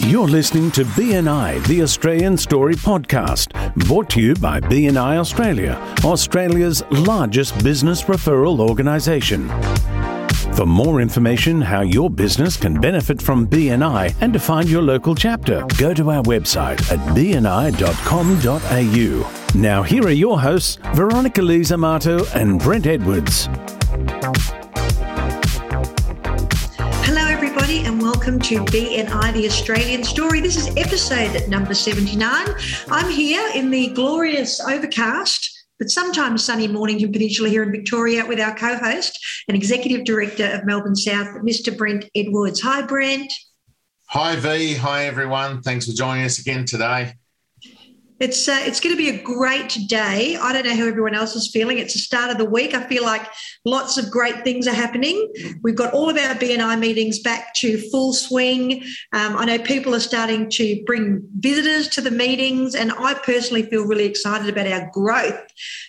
You're listening to BNI, the Australian Story Podcast, brought to you by BNI Australia, Australia's largest business referral organisation. For more information how your business can benefit from BNI and to find your local chapter, go to our website at bni.com.au. Now here are your hosts, Veronica Lee Amato and Brent Edwards. Hello, everybody, and welcome to BNI, the Australian Story. This is episode number 79. I'm here in the glorious overcast but sometimes sunny Mornington Peninsula here in Victoria with our co host and Executive Director of Melbourne South, Mr. Brent Edwards. Hi, Brent. Hi, V. Hi, everyone. Thanks for joining us again today. It's uh, it's going to be a great day. I don't know how everyone else is feeling. It's the start of the week. I feel like lots of great things are happening. We've got all of our BNI meetings back to full swing. Um, I know people are starting to bring visitors to the meetings, and I personally feel really excited about our growth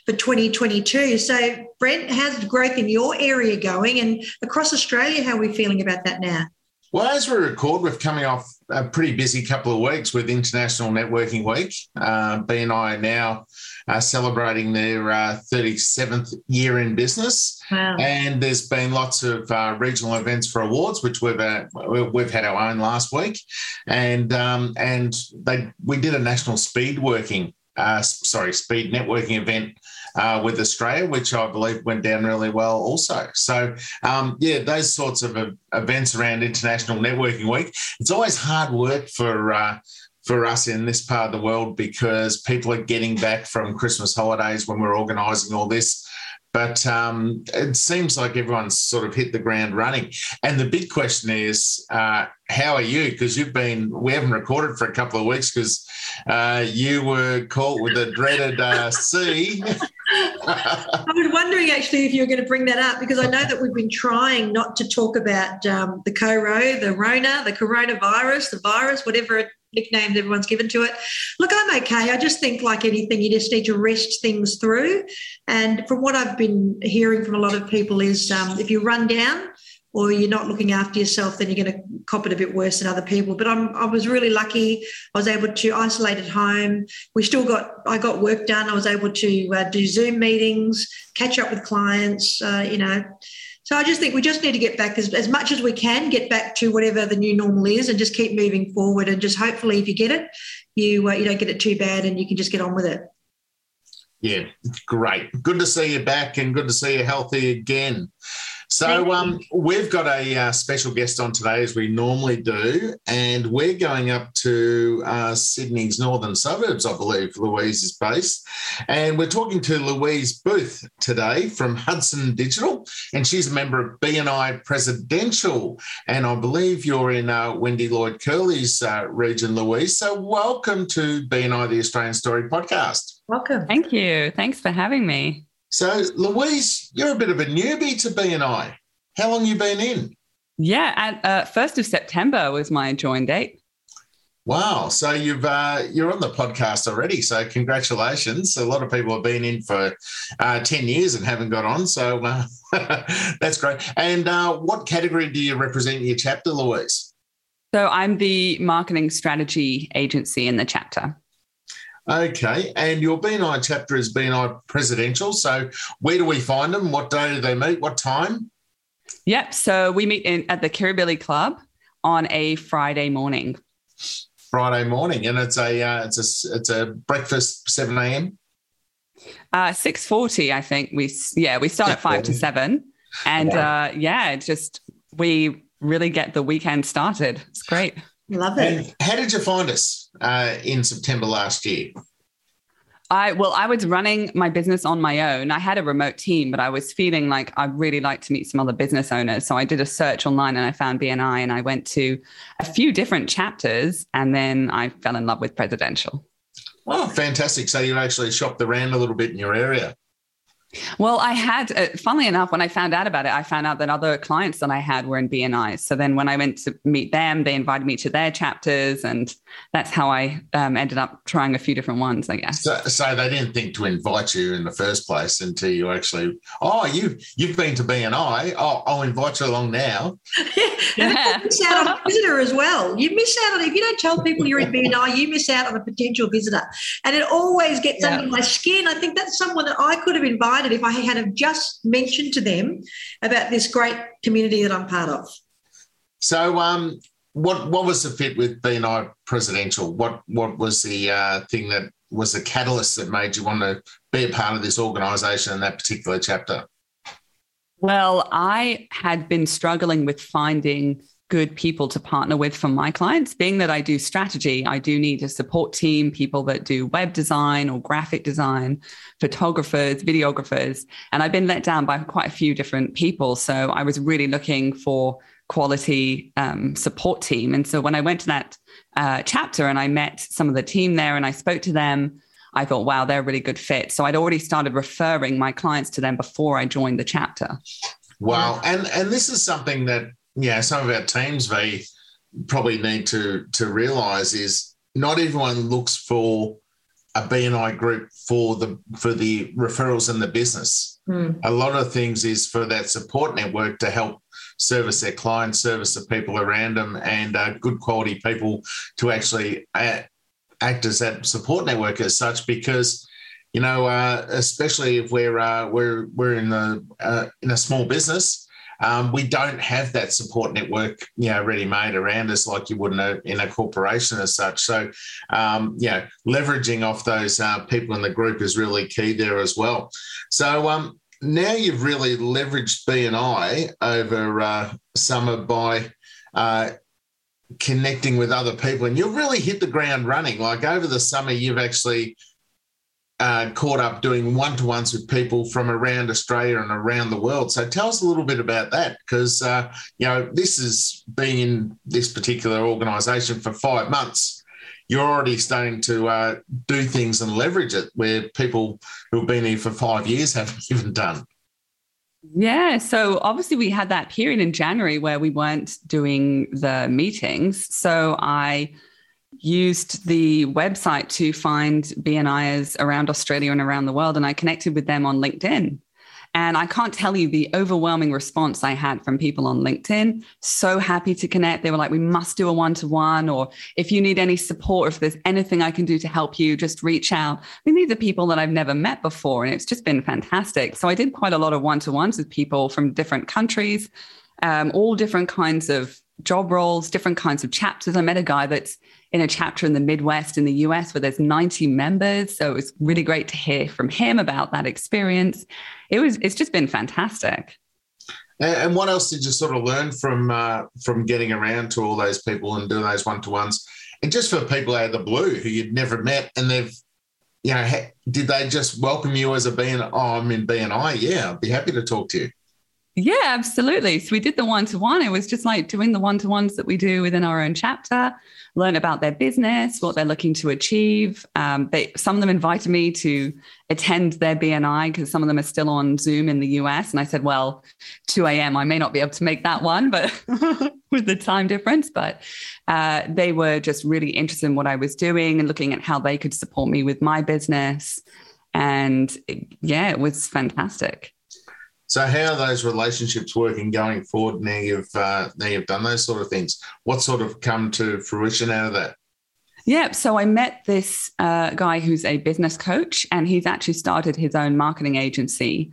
for 2022. So, Brent, how's growth in your area going, and across Australia? How are we feeling about that now? Well, as we record, we're coming off a pretty busy couple of weeks with International Networking Week. Uh, BNI now uh, celebrating their uh, 37th year in business, wow. and there's been lots of uh, regional events for awards, which we've uh, we've had our own last week, and um, and they we did a national speed working, uh, sorry, speed networking event uh, with Australia, which I believe went down really well also. So, um, yeah, those sorts of uh, events around International Networking Week, it's always hard work for. Uh, for us in this part of the world, because people are getting back from Christmas holidays when we're organising all this, but um, it seems like everyone's sort of hit the ground running. And the big question is, uh, how are you? Because you've been, we haven't recorded for a couple of weeks because uh, you were caught with the dreaded uh, C. I was wondering actually if you were going to bring that up because I know that we've been trying not to talk about um, the Coro, the Rona, the coronavirus, the virus, whatever nicknames everyone's given to it. Look, I'm okay. I just think, like anything, you just need to rest things through. And from what I've been hearing from a lot of people, is um, if you run down, or you're not looking after yourself, then you're going to cop it a bit worse than other people. But I'm, I was really lucky. I was able to isolate at home. We still got, I got work done. I was able to uh, do Zoom meetings, catch up with clients, uh, you know. So I just think we just need to get back as, as much as we can, get back to whatever the new normal is and just keep moving forward. And just hopefully, if you get it, you, uh, you don't get it too bad and you can just get on with it. Yeah, great. Good to see you back and good to see you healthy again. So um, we've got a uh, special guest on today, as we normally do, and we're going up to uh, Sydney's northern suburbs, I believe Louise is based, and we're talking to Louise Booth today from Hudson Digital, and she's a member of BNI Presidential, and I believe you're in uh, Wendy Lloyd Curley's uh, region, Louise. So welcome to BNI, the Australian Story podcast. Welcome. Thank you. Thanks for having me. So, Louise, you're a bit of a newbie to BNI. How long you been in? Yeah, at uh, first of September was my join date. Wow! So you've uh, you're on the podcast already. So congratulations! A lot of people have been in for uh, ten years and haven't got on. So uh, that's great. And uh, what category do you represent in your chapter, Louise? So I'm the marketing strategy agency in the chapter. Okay, and your BNI chapter is BNI Presidential. So where do we find them? What day do they meet? What time? Yep. So we meet in at the Kirribilli Club on a Friday morning. Friday morning, and it's a uh, it's a it's a breakfast seven a.m. Uh, six forty, I think we yeah we start at five to seven, and uh, yeah, just we really get the weekend started. It's great. Love it. And how did you find us uh, in September last year? I well, I was running my business on my own. I had a remote team, but I was feeling like I'd really like to meet some other business owners. So I did a search online and I found BNI and I went to a few different chapters and then I fell in love with presidential. Oh, fantastic. So you actually shopped around a little bit in your area. Well, I had, uh, funnily enough, when I found out about it, I found out that other clients that I had were in BNI. So then when I went to meet them, they invited me to their chapters. And that's how I um, ended up trying a few different ones, I guess. So, so, they didn't think to invite you in the first place until you actually, oh, you, you've been to BNI. Oh, I'll invite you along now. yeah. You miss out on a visitor as well. You miss out on, if you don't tell people you're in BNI, you miss out on a potential visitor. And it always gets yeah. under my skin. I think that's someone that I could have invited if I had have just mentioned to them about this great community that I'm part of. So, um, what what was the fit with BNI Presidential? What what was the uh, thing that was the catalyst that made you want to be a part of this organisation in that particular chapter? Well, I had been struggling with finding good people to partner with for my clients. Being that I do strategy, I do need a support team, people that do web design or graphic design, photographers, videographers. And I've been let down by quite a few different people. So I was really looking for quality um, support team. And so when I went to that uh, chapter and I met some of the team there and I spoke to them, I thought, wow, they're a really good fit. So I'd already started referring my clients to them before I joined the chapter. Wow. And and this is something that yeah, some of our teams they probably need to to realise is not everyone looks for a BNI group for the for the referrals in the business. Mm. A lot of things is for that support network to help service their clients, service the people around them, and uh, good quality people to actually act, act as that support network as such. Because you know, uh, especially if we're uh, we're we're in a uh, in a small business, um, we don't have that support network, you know, ready made around us like you would in a, in a corporation as such. So, um, you know, leveraging off those uh, people in the group is really key there as well. So, um, now you've really leveraged BNI over uh, summer by uh, connecting with other people, and you've really hit the ground running. Like over the summer, you've actually uh, caught up doing one to ones with people from around Australia and around the world. So tell us a little bit about that because, uh, you know, this has been in this particular organisation for five months. You're already starting to uh, do things and leverage it where people who've been here for five years haven't even done. Yeah. So obviously, we had that period in January where we weren't doing the meetings. So I used the website to find BNIers around Australia and around the world. And I connected with them on LinkedIn. And I can't tell you the overwhelming response I had from people on LinkedIn. So happy to connect. They were like, we must do a one to one, or if you need any support, if there's anything I can do to help you, just reach out. I mean, these are people that I've never met before, and it's just been fantastic. So I did quite a lot of one to ones with people from different countries, um, all different kinds of job roles, different kinds of chapters. I met a guy that's in a chapter in the Midwest in the US where there's 90 members. So it was really great to hear from him about that experience. It was it's just been fantastic. And what else did you sort of learn from uh, from getting around to all those people and doing those one to ones? And just for people out of the blue who you'd never met, and they've, you know, did they just welcome you as a BNI? Oh, I'm in BNI. Yeah, I'd be happy to talk to you. Yeah, absolutely. So we did the one to one. It was just like doing the one to ones that we do within our own chapter, learn about their business, what they're looking to achieve. Um, they, some of them invited me to attend their BNI because some of them are still on Zoom in the US. And I said, well, 2 a.m., I may not be able to make that one, but with the time difference. But uh, they were just really interested in what I was doing and looking at how they could support me with my business. And yeah, it was fantastic. So, how are those relationships working going forward now you've uh, now you've done those sort of things? What sort of come to fruition out of that? Yeah, so I met this uh, guy who's a business coach, and he's actually started his own marketing agency.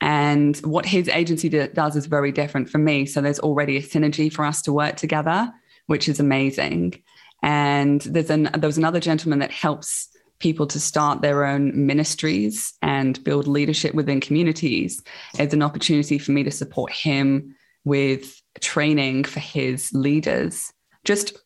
And what his agency does is very different from me. So there's already a synergy for us to work together, which is amazing. And there's an there was another gentleman that helps people to start their own ministries and build leadership within communities it's an opportunity for me to support him with training for his leaders. Just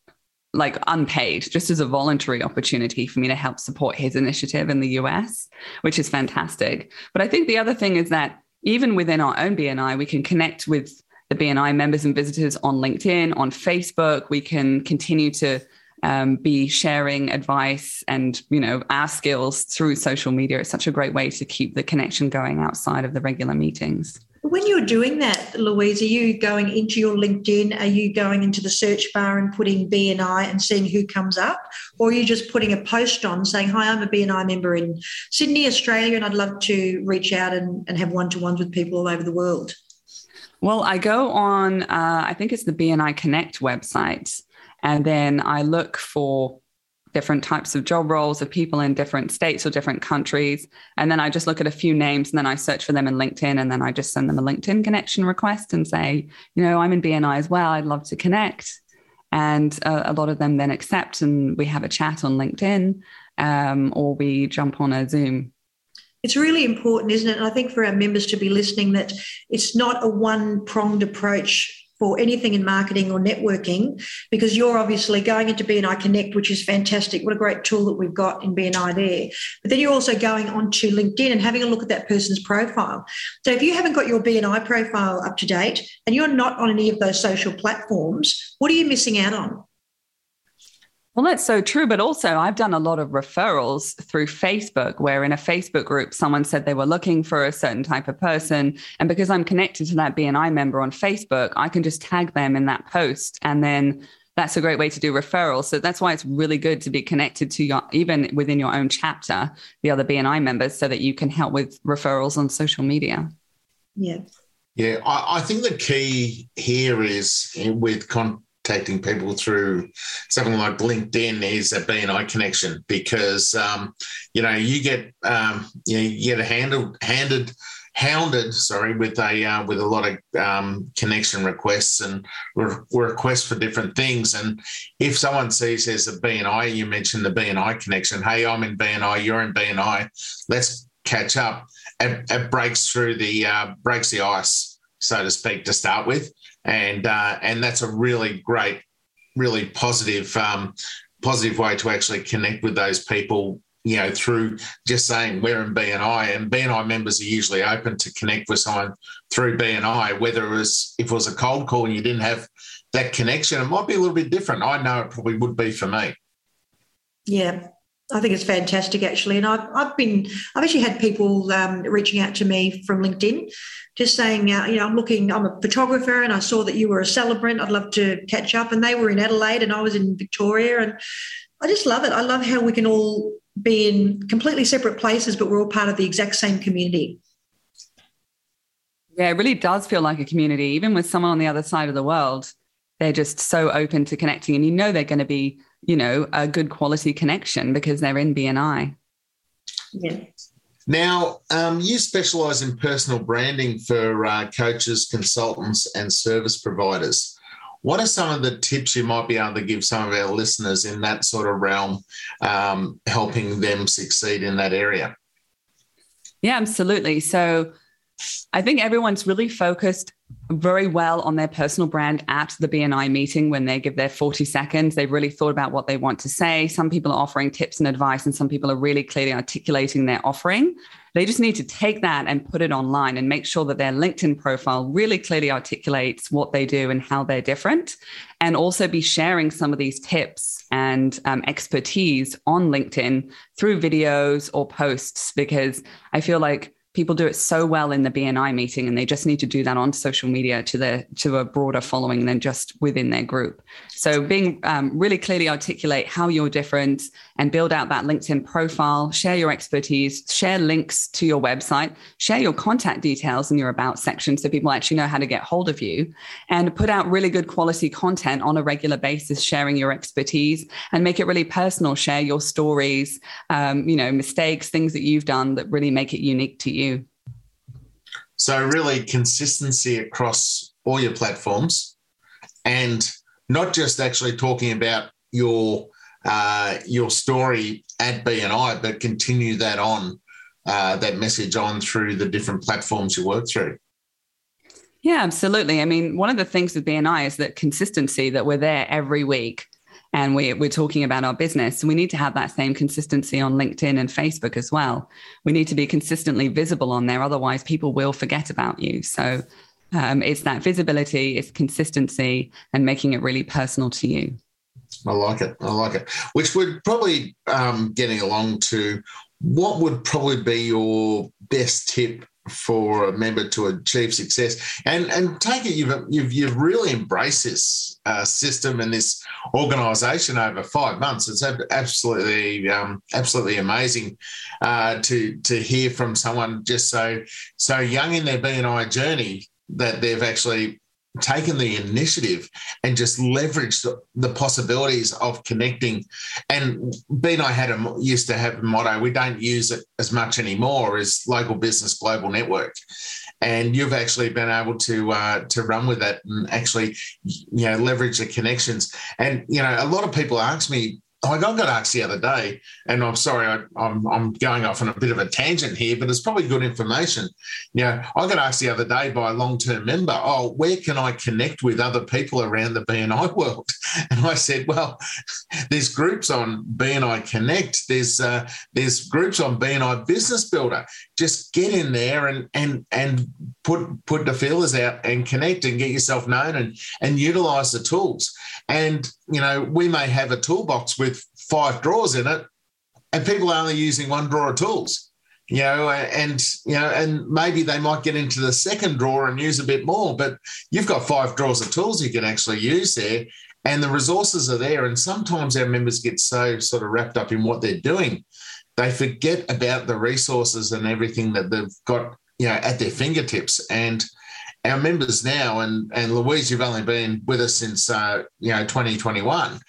like unpaid just as a voluntary opportunity for me to help support his initiative in the US which is fantastic. But i think the other thing is that even within our own BNI we can connect with the BNI members and visitors on LinkedIn on Facebook. We can continue to um, be sharing advice and you know our skills through social media. It's such a great way to keep the connection going outside of the regular meetings. When you're doing that, Louise, are you going into your LinkedIn? Are you going into the search bar and putting BNI and seeing who comes up? Or are you just putting a post on saying, Hi, I'm a BNI member in Sydney, Australia, and I'd love to reach out and, and have one to ones with people all over the world? Well, I go on, uh, I think it's the BNI Connect website, and then I look for different types of job roles of people in different states or different countries. And then I just look at a few names and then I search for them in LinkedIn and then I just send them a LinkedIn connection request and say, you know, I'm in BNI as well. I'd love to connect. And uh, a lot of them then accept and we have a chat on LinkedIn um, or we jump on a Zoom it's really important, isn't it? And I think for our members to be listening, that it's not a one pronged approach for anything in marketing or networking because you're obviously going into BNI Connect, which is fantastic. What a great tool that we've got in BNI there. But then you're also going onto LinkedIn and having a look at that person's profile. So if you haven't got your BNI profile up to date and you're not on any of those social platforms, what are you missing out on? Well, that's so true. But also, I've done a lot of referrals through Facebook, where in a Facebook group, someone said they were looking for a certain type of person. And because I'm connected to that BNI member on Facebook, I can just tag them in that post. And then that's a great way to do referrals. So that's why it's really good to be connected to your, even within your own chapter, the other BNI members, so that you can help with referrals on social media. Yeah. Yeah, I, I think the key here is eh, with con- contacting people through something like LinkedIn is a BNI connection because um, you know you get um, you, know, you get handled handed hounded sorry with a uh, with a lot of um, connection requests and re- requests for different things. And if someone sees there's a BNI you mentioned the BNI connection hey I'm in BNI you're in BNI let's catch up. It, it breaks through the uh, breaks the ice so to speak to start with and uh, and that's a really great, really positive um, positive way to actually connect with those people. You know, through just saying we're in BNI, and BNI members are usually open to connect with someone through BNI. Whether it was if it was a cold call and you didn't have that connection, it might be a little bit different. I know it probably would be for me. Yeah, I think it's fantastic, actually. And I've, I've been, I've actually had people um, reaching out to me from LinkedIn, just saying, uh, you know, I'm looking, I'm a photographer and I saw that you were a celebrant. I'd love to catch up. And they were in Adelaide and I was in Victoria. And I just love it. I love how we can all be in completely separate places, but we're all part of the exact same community. Yeah, it really does feel like a community, even with someone on the other side of the world. They're just so open to connecting, and you know they're going to be you know, a good quality connection because they're in BNI. Yeah. Now, um, you specialise in personal branding for uh, coaches, consultants, and service providers. What are some of the tips you might be able to give some of our listeners in that sort of realm, um, helping them succeed in that area? Yeah, absolutely. So I think everyone's really focused very well on their personal brand at the BNI meeting when they give their 40 seconds. They've really thought about what they want to say. Some people are offering tips and advice, and some people are really clearly articulating their offering. They just need to take that and put it online and make sure that their LinkedIn profile really clearly articulates what they do and how they're different. And also be sharing some of these tips and um, expertise on LinkedIn through videos or posts, because I feel like people do it so well in the BNI meeting and they just need to do that on social media to the to a broader following than just within their group. So being um, really clearly articulate how you're different and build out that LinkedIn profile, share your expertise, share links to your website, share your contact details in your about section so people actually know how to get hold of you and put out really good quality content on a regular basis, sharing your expertise and make it really personal. Share your stories, um, you know, mistakes, things that you've done that really make it unique to you. So, really, consistency across all your platforms and not just actually talking about your uh, your story at BNI, but continue that on uh, that message on through the different platforms you work through. Yeah, absolutely. I mean, one of the things with BNI is that consistency that we're there every week and we, we're talking about our business. We need to have that same consistency on LinkedIn and Facebook as well. We need to be consistently visible on there. Otherwise, people will forget about you. So um, it's that visibility, it's consistency, and making it really personal to you. I like it. I like it. Which would probably um, getting along to what would probably be your best tip for a member to achieve success and and take it you've you've, you've really embraced this uh, system and this organization over five months it's absolutely um, absolutely amazing uh, to to hear from someone just so so young in their BNI journey that they've actually taken the initiative and just leveraged the, the possibilities of connecting. And BNI had a used to have a motto: we don't use it as much anymore as local business global network. And you've actually been able to uh, to run with that and actually, you know, leverage the connections. And you know, a lot of people ask me, I got asked the other day, and I'm sorry, I, am I'm, I'm going off on a bit of a tangent here, but it's probably good information. You know, I got asked the other day by a long term member, oh, where can I connect with other people around the BNI world? And I said, well, there's groups on BNI Connect, there's uh, there's groups on BNI Business Builder. Just get in there and and and put put the feelers out and connect and get yourself known and and utilize the tools. And you know, we may have a toolbox with five drawers in it, and people are only using one drawer of tools. You know, and you know, and maybe they might get into the second drawer and use a bit more, but you've got five drawers of tools you can actually use there, and the resources are there. And sometimes our members get so sort of wrapped up in what they're doing, they forget about the resources and everything that they've got, you know, at their fingertips. And our members now, and and Louise, you've only been with us since uh, you know 2021,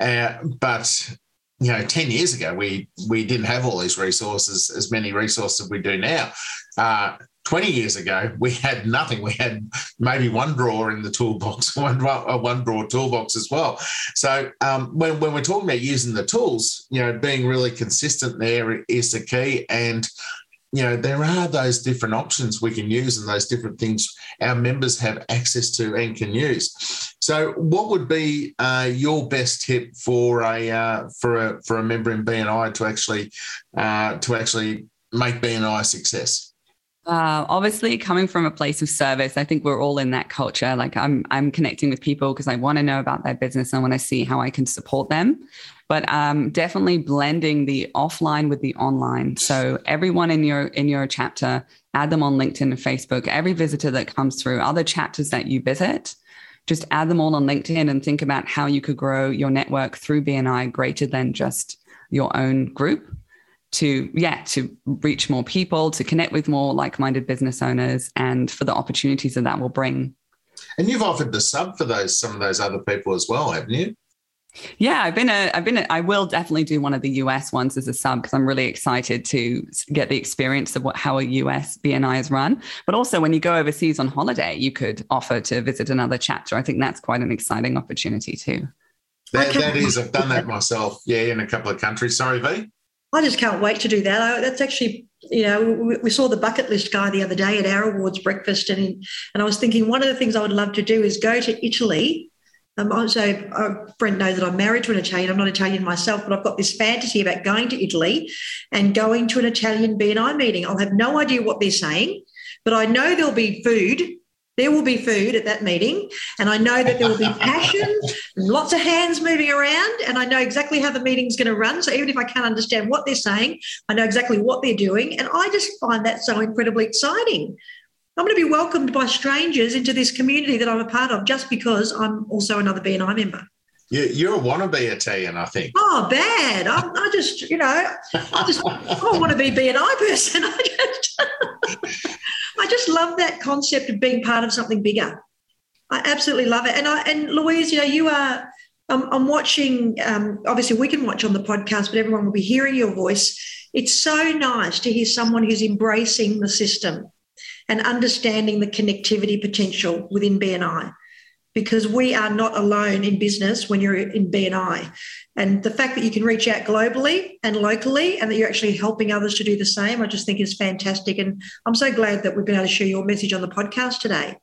uh, but you know 10 years ago we we didn't have all these resources, as many resources we do now. Uh, 20 years ago, we had nothing. We had maybe one drawer in the toolbox, one, one drawer toolbox as well. So um, when, when we're talking about using the tools, you know, being really consistent there is the key. And you know, there are those different options we can use and those different things our members have access to and can use. So, what would be uh, your best tip for a uh, for a for a member in BNI to actually uh, to actually make BNI a success? Uh, obviously, coming from a place of service, I think we're all in that culture. Like I'm, I'm connecting with people because I want to know about their business. I want to see how I can support them but um, definitely blending the offline with the online. So everyone in your in your chapter, add them on LinkedIn and Facebook. Every visitor that comes through, other chapters that you visit, just add them all on LinkedIn and think about how you could grow your network through BNI greater than just your own group to yeah to reach more people to connect with more like-minded business owners and for the opportunities that that will bring and you've offered the sub for those some of those other people as well haven't you yeah, I've been a, I've been, a, I will definitely do one of the US ones as a sub because I'm really excited to get the experience of what how a US BNI is run. But also, when you go overseas on holiday, you could offer to visit another chapter. I think that's quite an exciting opportunity too. That, that is, I've done that myself. Yeah, in a couple of countries. Sorry, V. I just can't wait to do that. I, that's actually, you know, we, we, saw the bucket list guy the other day at our awards breakfast, and and I was thinking one of the things I would love to do is go to Italy um, so a friend knows that I'm married to an Italian. I'm not Italian myself, but I've got this fantasy about going to Italy and going to an Italian BNI meeting. I'll have no idea what they're saying, but I know there'll be food. There will be food at that meeting, and I know that there will be passion and lots of hands moving around, and I know exactly how the meeting's going to run. So even if I can't understand what they're saying, I know exactly what they're doing, and I just find that so incredibly exciting. I'm going to be welcomed by strangers into this community that I'm a part of just because I'm also another BNI member. You're a wannabe Italian, I think. Oh, bad. I, I just, you know, I just, I don't want to be BNI person. I just, I just love that concept of being part of something bigger. I absolutely love it. And I, and Louise, you know, you are, I'm, I'm watching, um, obviously we can watch on the podcast, but everyone will be hearing your voice. It's so nice to hear someone who's embracing the system and understanding the connectivity potential within BNI because we are not alone in business when you're in BNI. And the fact that you can reach out globally and locally and that you're actually helping others to do the same, I just think is fantastic. And I'm so glad that we've been able to share your message on the podcast today.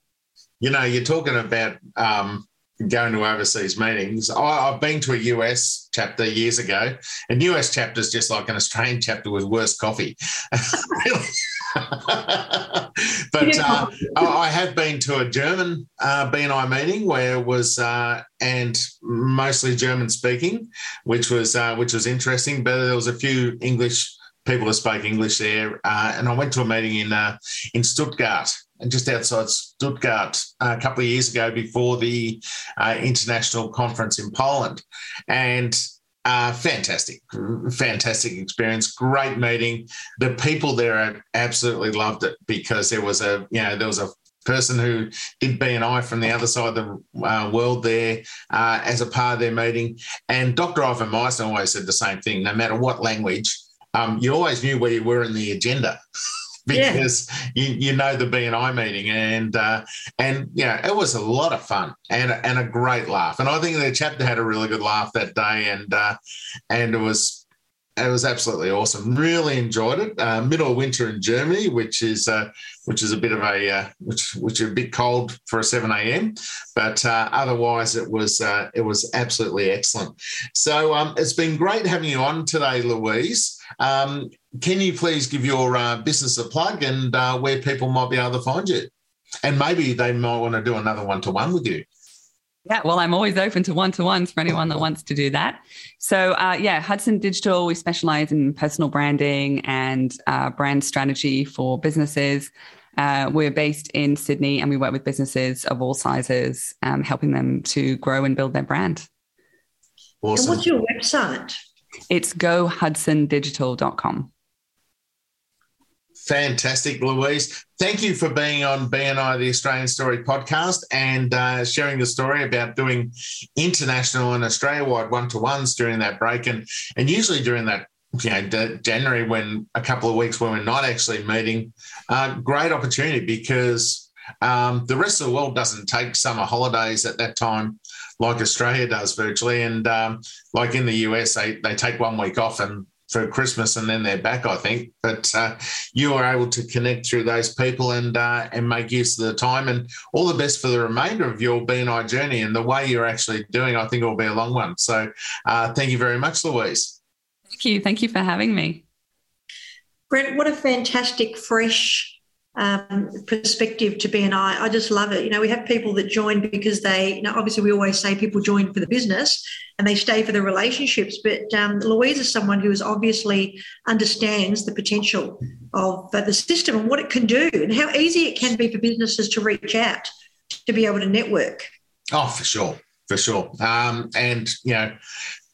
You know, you're talking about um, going to overseas meetings. I, have been to a US chapter years ago, and US chapter is just like an Australian chapter with worse coffee. really, but uh, I have been to a German uh, BNI meeting where it was uh, and mostly German speaking, which was uh, which was interesting. But there was a few English people who spoke English there, uh, and I went to a meeting in uh, in Stuttgart just outside Stuttgart a couple of years ago before the uh, international conference in Poland. And uh, fantastic, fantastic experience. Great meeting. The people there absolutely loved it because there was a, you know, there was a person who did BNI from the other side of the uh, world there uh, as a part of their meeting. And Dr. Ivan Misner always said the same thing. No matter what language, um, you always knew where you were in the agenda. because yeah. you, you know the BNI meeting and uh, and yeah, it was a lot of fun and and a great laugh. And I think the chapter had a really good laugh that day, and uh, and it was it was absolutely awesome. Really enjoyed it. Uh, middle of winter in Germany, which is uh, which is a bit of a uh, which which is a bit cold for a seven a.m. But uh, otherwise, it was uh, it was absolutely excellent. So um, it's been great having you on today, Louise. Um, can you please give your uh, business a plug and where people might be able to find you? And maybe they might want to do another one to one with you. Yeah, well, I'm always open to one to ones for anyone that wants to do that. So, uh, yeah, Hudson Digital, we specialize in personal branding and uh, brand strategy for businesses. Uh, we're based in Sydney and we work with businesses of all sizes, um, helping them to grow and build their brand. Awesome. And what's your website? It's gohudsondigital.com. Fantastic, Louise. Thank you for being on BNI, the Australian Story podcast, and uh, sharing the story about doing international and Australia wide one to ones during that break. And, and usually during that you know, January, when a couple of weeks when we're not actually meeting, uh, great opportunity because um, the rest of the world doesn't take summer holidays at that time like Australia does virtually. And um, like in the US, they, they take one week off and for Christmas and then they're back, I think. But uh, you are able to connect through those people and uh, and make use of the time. And all the best for the remainder of your BNI journey and the way you're actually doing. I think it will be a long one. So uh, thank you very much, Louise. Thank you. Thank you for having me. Brent, what a fantastic, fresh um, perspective to BNI. I just love it. You know, we have people that join because they, you know, obviously we always say people join for the business and they stay for the relationships. But um, Louise is someone who is obviously understands the potential of uh, the system and what it can do and how easy it can be for businesses to reach out to be able to network. Oh, for sure, for sure. Um, and you know,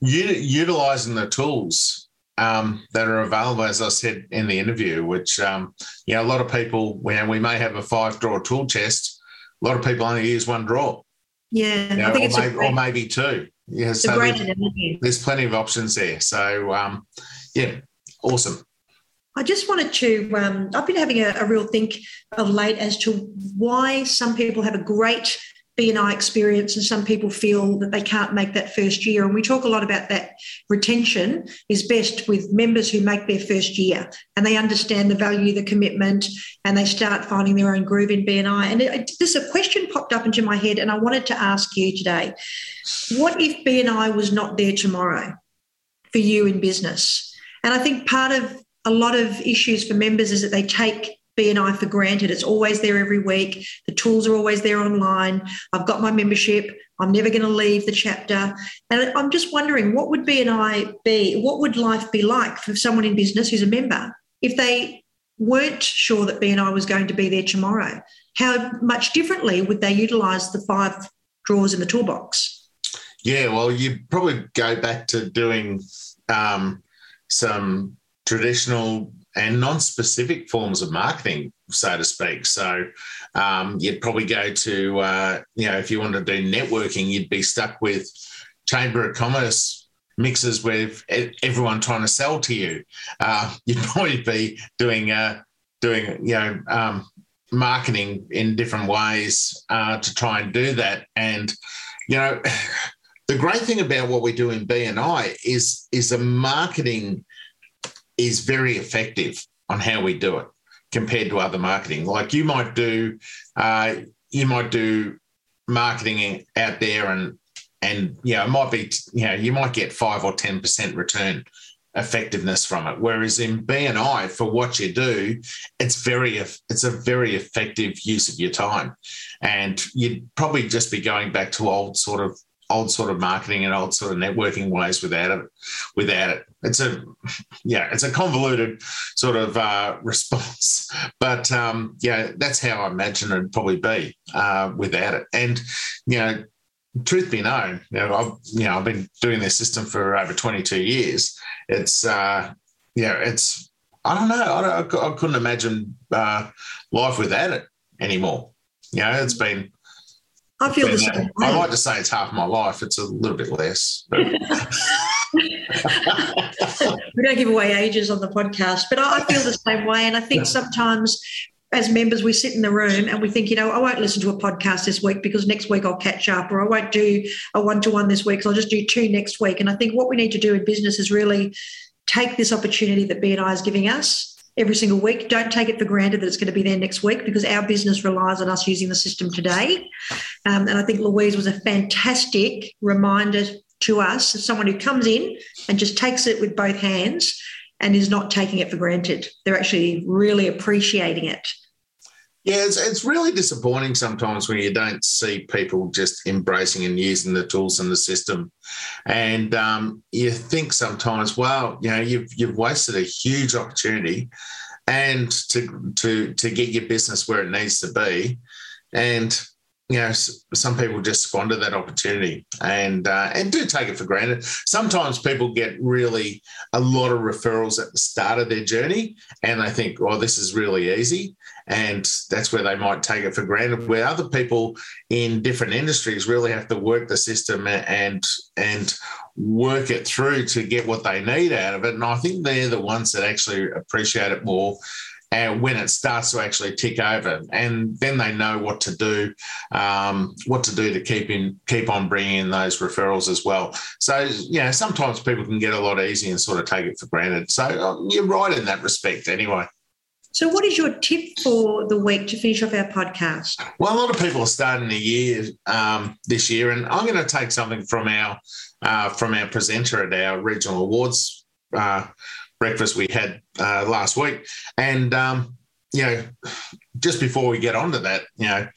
utilizing the tools um, that are available, as I said in the interview, which, um, you know, a lot of people, when we may have a five draw tool chest, a lot of people only use one draw. Yeah, you know, or, maybe, great, or, maybe, two. Yeah, so there's, there's, plenty of options there. So, um, yeah, awesome. I just wanted to, um, I've been having a, a real think of late as to why some people have a great BNI experience, and some people feel that they can't make that first year. And we talk a lot about that retention is best with members who make their first year and they understand the value, the commitment, and they start finding their own groove in BNI. And it, this a question popped up into my head, and I wanted to ask you today: What if BNI was not there tomorrow for you in business? And I think part of a lot of issues for members is that they take BNI for granted. It's always there every week. The tools are always there online. I've got my membership. I'm never going to leave the chapter. And I'm just wondering what would BNI be? What would life be like for someone in business who's a member if they weren't sure that BNI was going to be there tomorrow? How much differently would they utilize the five drawers in the toolbox? Yeah, well, you probably go back to doing um, some traditional and non-specific forms of marketing, so to speak. So um, you'd probably go to, uh, you know, if you wanted to do networking, you'd be stuck with Chamber of Commerce mixes with everyone trying to sell to you. Uh, you'd probably be doing, uh, doing, you know, um, marketing in different ways uh, to try and do that. And, you know, the great thing about what we do in BNI is is a marketing is very effective on how we do it compared to other marketing. Like you might do, uh, you might do marketing out there, and and you know it might be you know you might get five or ten percent return effectiveness from it. Whereas in BNI, for what you do, it's very it's a very effective use of your time, and you'd probably just be going back to old sort of old sort of marketing and old sort of networking ways without it. Without it, it's a yeah, it's a convoluted sort of uh, response. But um, yeah, that's how I imagine it'd probably be uh, without it. And you know, truth be known, you know, I've you know I've been doing this system for over 22 years. It's uh, yeah, it's I don't know. I, don't, I couldn't imagine uh, life without it anymore. You know, it's been. I feel the same. I like to say it's half my life. It's a little bit less. we don't give away ages on the podcast, but I feel the same way. And I think sometimes as members, we sit in the room and we think, you know, I won't listen to a podcast this week because next week I'll catch up, or I won't do a one to one this week, so I'll just do two next week. And I think what we need to do in business is really take this opportunity that BNI is giving us every single week. Don't take it for granted that it's going to be there next week because our business relies on us using the system today. Um, and I think Louise was a fantastic reminder to us as someone who comes in and just takes it with both hands and is not taking it for granted. They're actually really appreciating it. Yeah, it's, it's really disappointing sometimes when you don't see people just embracing and using the tools in the system, and um, you think sometimes, well, you know, you've you've wasted a huge opportunity, and to to to get your business where it needs to be, and you know, some people just squander that opportunity and uh, and do take it for granted. Sometimes people get really a lot of referrals at the start of their journey, and they think, "Oh, this is really easy," and that's where they might take it for granted. Where other people in different industries really have to work the system and and work it through to get what they need out of it. And I think they're the ones that actually appreciate it more and when it starts to actually tick over, and then they know what to do, um, what to do to keep in keep on bringing in those referrals as well. So you know, sometimes people can get a lot easy and sort of take it for granted. So uh, you're right in that respect, anyway. So, what is your tip for the week to finish off our podcast? Well, a lot of people are starting the year um, this year, and I'm going to take something from our uh, from our presenter at our regional awards uh, breakfast we had uh, last week. And, um, you know, just before we get on to that, you know,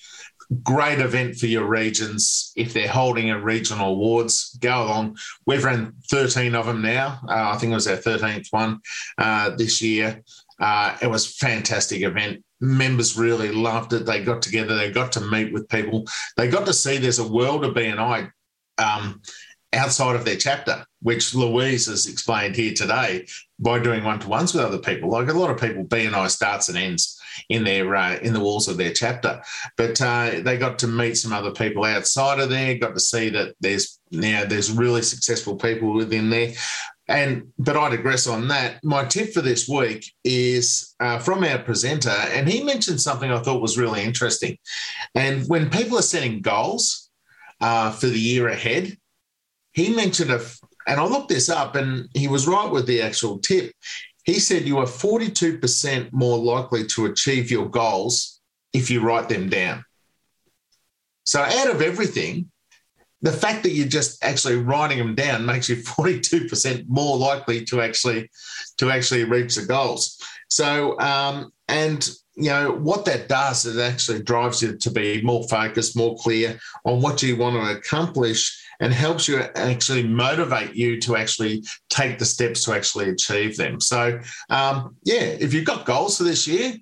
great event for your regions. If they're holding a regional awards, go along. We've run 13 of them now. Uh, I think it was our 13th one uh, this year. Uh, it was fantastic event. Members really loved it. They got together. They got to meet with people. They got to see there's a world of BNI um, outside of their chapter, which Louise has explained here today by doing one to ones with other people. Like a lot of people, BNI starts and ends in their uh, in the walls of their chapter, but uh, they got to meet some other people outside of there. Got to see that there's now there's really successful people within there. And but I digress on that. My tip for this week is uh, from our presenter, and he mentioned something I thought was really interesting. And when people are setting goals uh, for the year ahead, he mentioned a, and I looked this up, and he was right with the actual tip. He said you are 42% more likely to achieve your goals if you write them down. So, out of everything, the fact that you're just actually writing them down makes you 42% more likely to actually to actually reach the goals. So, um, and you know what that does is actually drives you to be more focused, more clear on what you want to accomplish and helps you actually motivate you to actually take the steps to actually achieve them. So, um, yeah, if you've got goals for this year,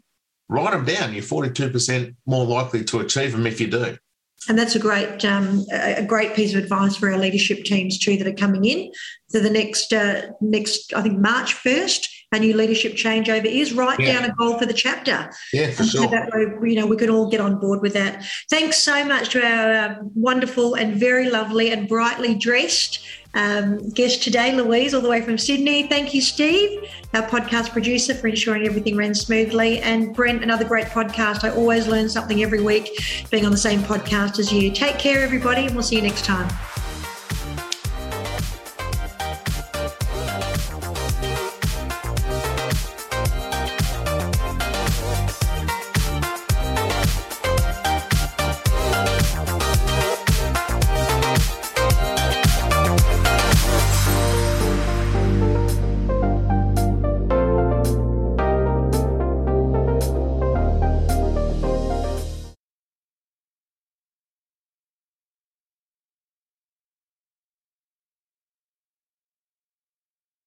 write them down. You're 42% more likely to achieve them if you do. And that's a great, um, a great piece of advice for our leadership teams too that are coming in. So the next, uh, next, I think March first, a new leadership changeover is. Write yeah. down a goal for the chapter. Yeah, for sure. So that way, you know, we can all get on board with that. Thanks so much to our uh, wonderful and very lovely and brightly dressed um, guest today, Louise, all the way from Sydney. Thank you, Steve, our podcast producer, for ensuring everything ran smoothly. And Brent, another great podcast. I always learn something every week being on the same podcast as you. Take care, everybody, and we'll see you next time.